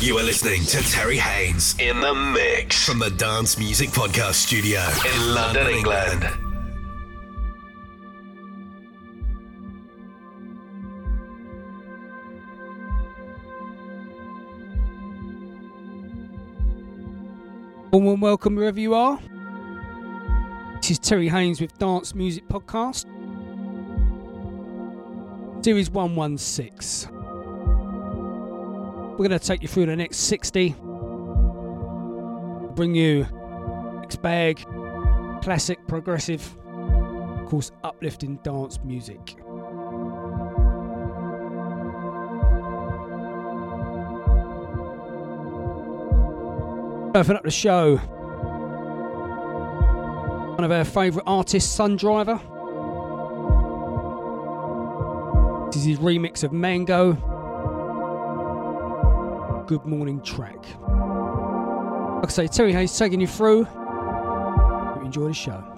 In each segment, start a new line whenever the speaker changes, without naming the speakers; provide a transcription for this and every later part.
You are listening to Terry Haynes in the mix from the Dance Music Podcast Studio in London, England.
Warm welcome wherever you are. This is Terry Haynes with Dance Music Podcast, Series 116. We're going to take you through the next 60, bring you mixed bag, classic, progressive, of course, uplifting dance music. Open up the show. One of our favourite artists, Sundriver. This is his remix of Mango. Good morning track. Like I say, Terry Haynes taking you through. Enjoy the show.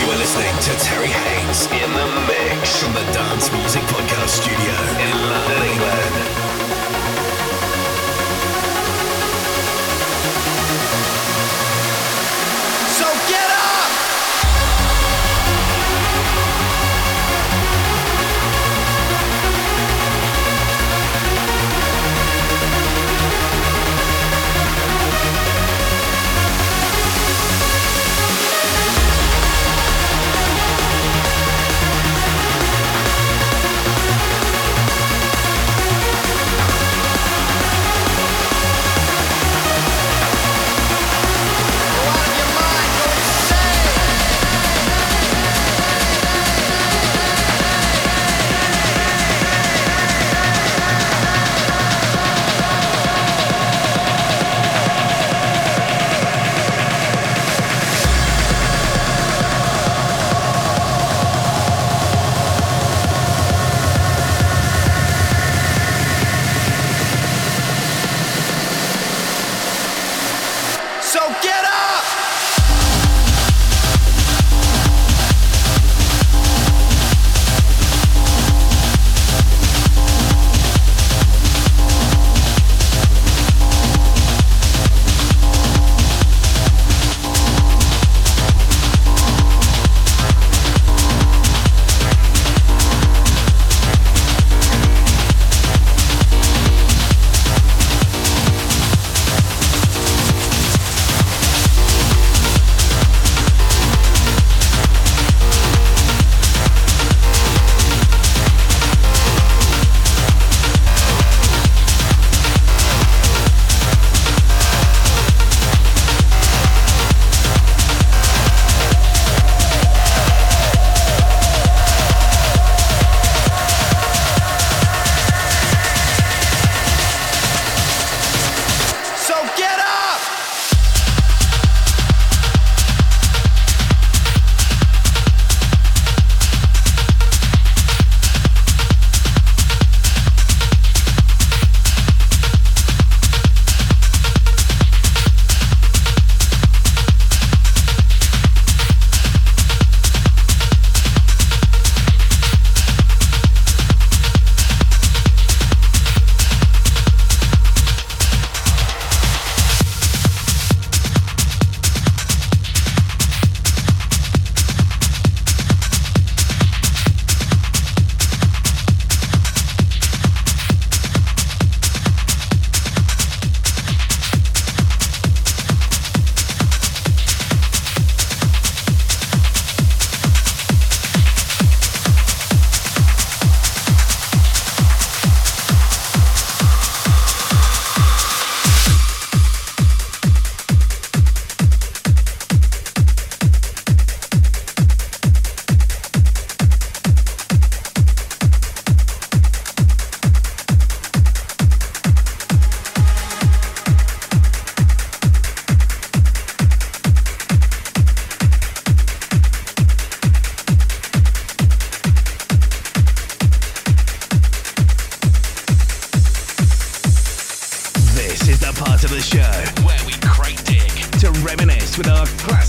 You are listening to Terry Haynes in the mix from the Dance Music Podcast Studio in London, England. With our classic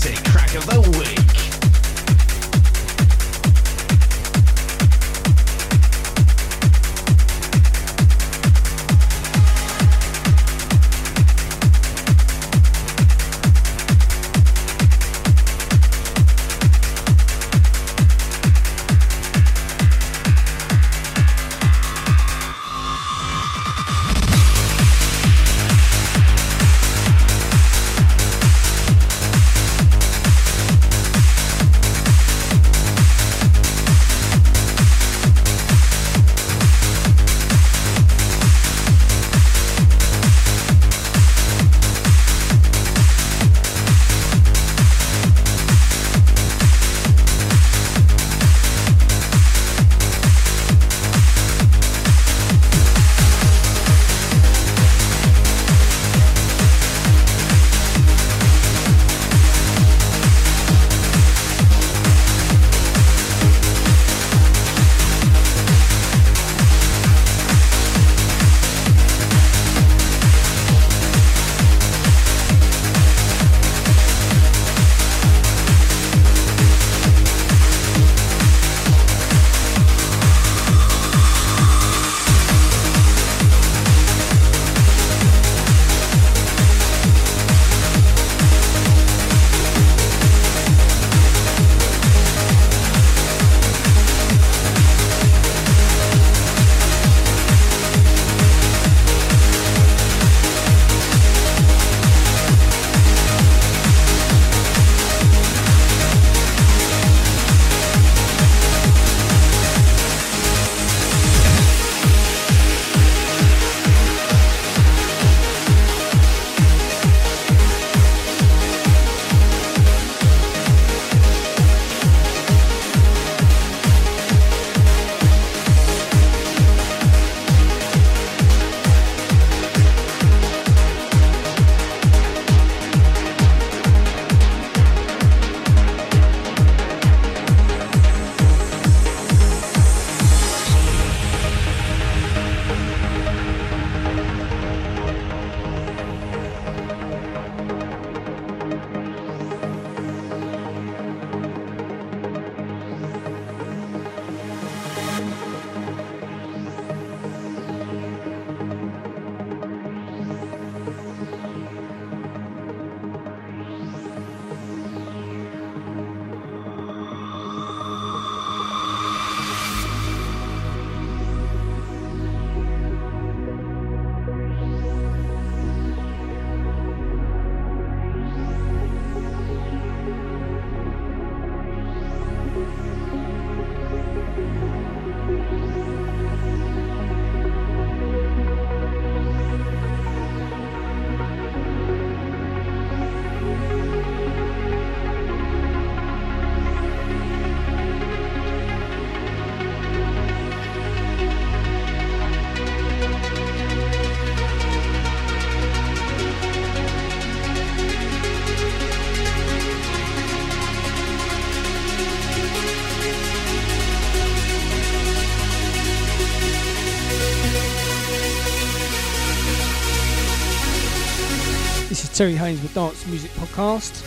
Terry Haynes with Dance Music Podcast.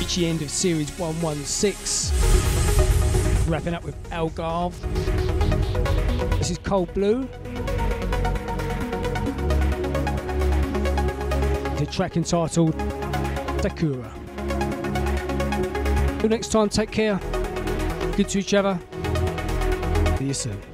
Reaching the end of series 116. Wrapping up with Algarve. This is Cold Blue. The track entitled Sakura. Till next time, take care. Good to each other. See you soon.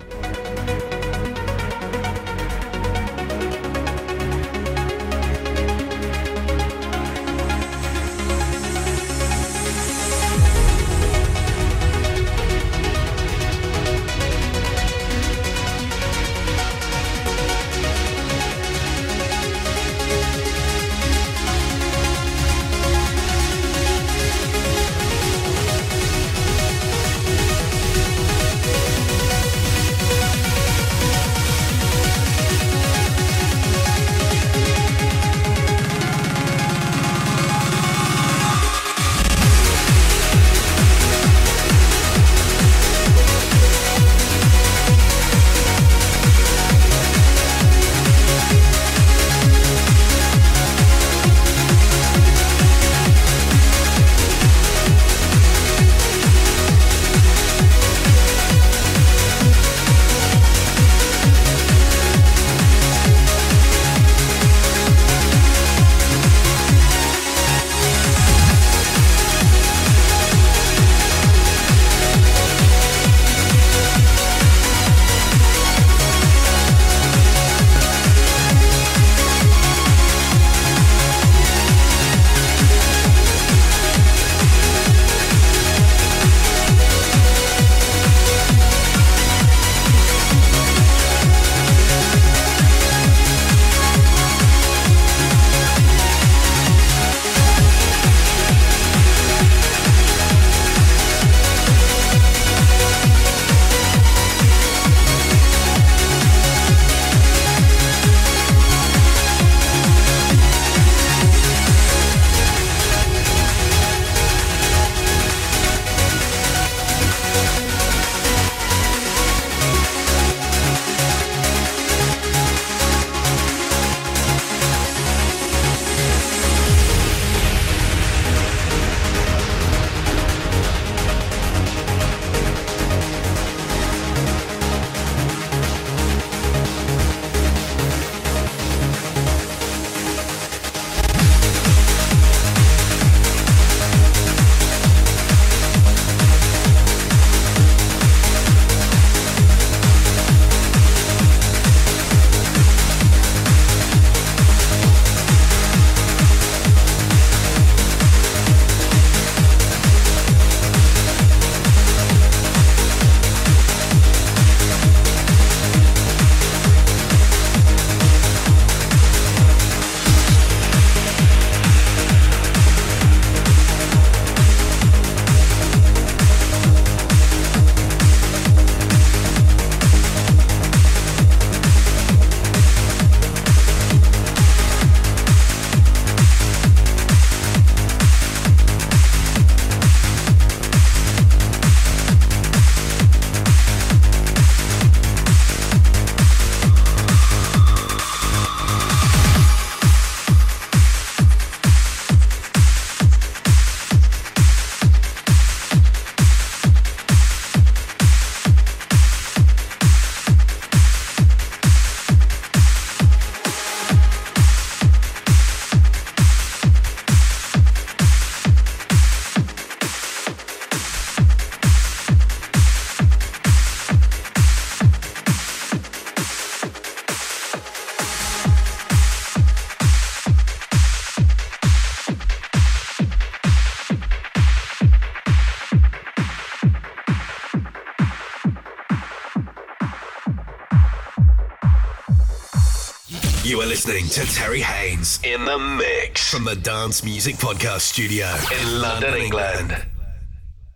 Listening to Terry Haynes in the mix from the Dance Music Podcast Studio in London, England.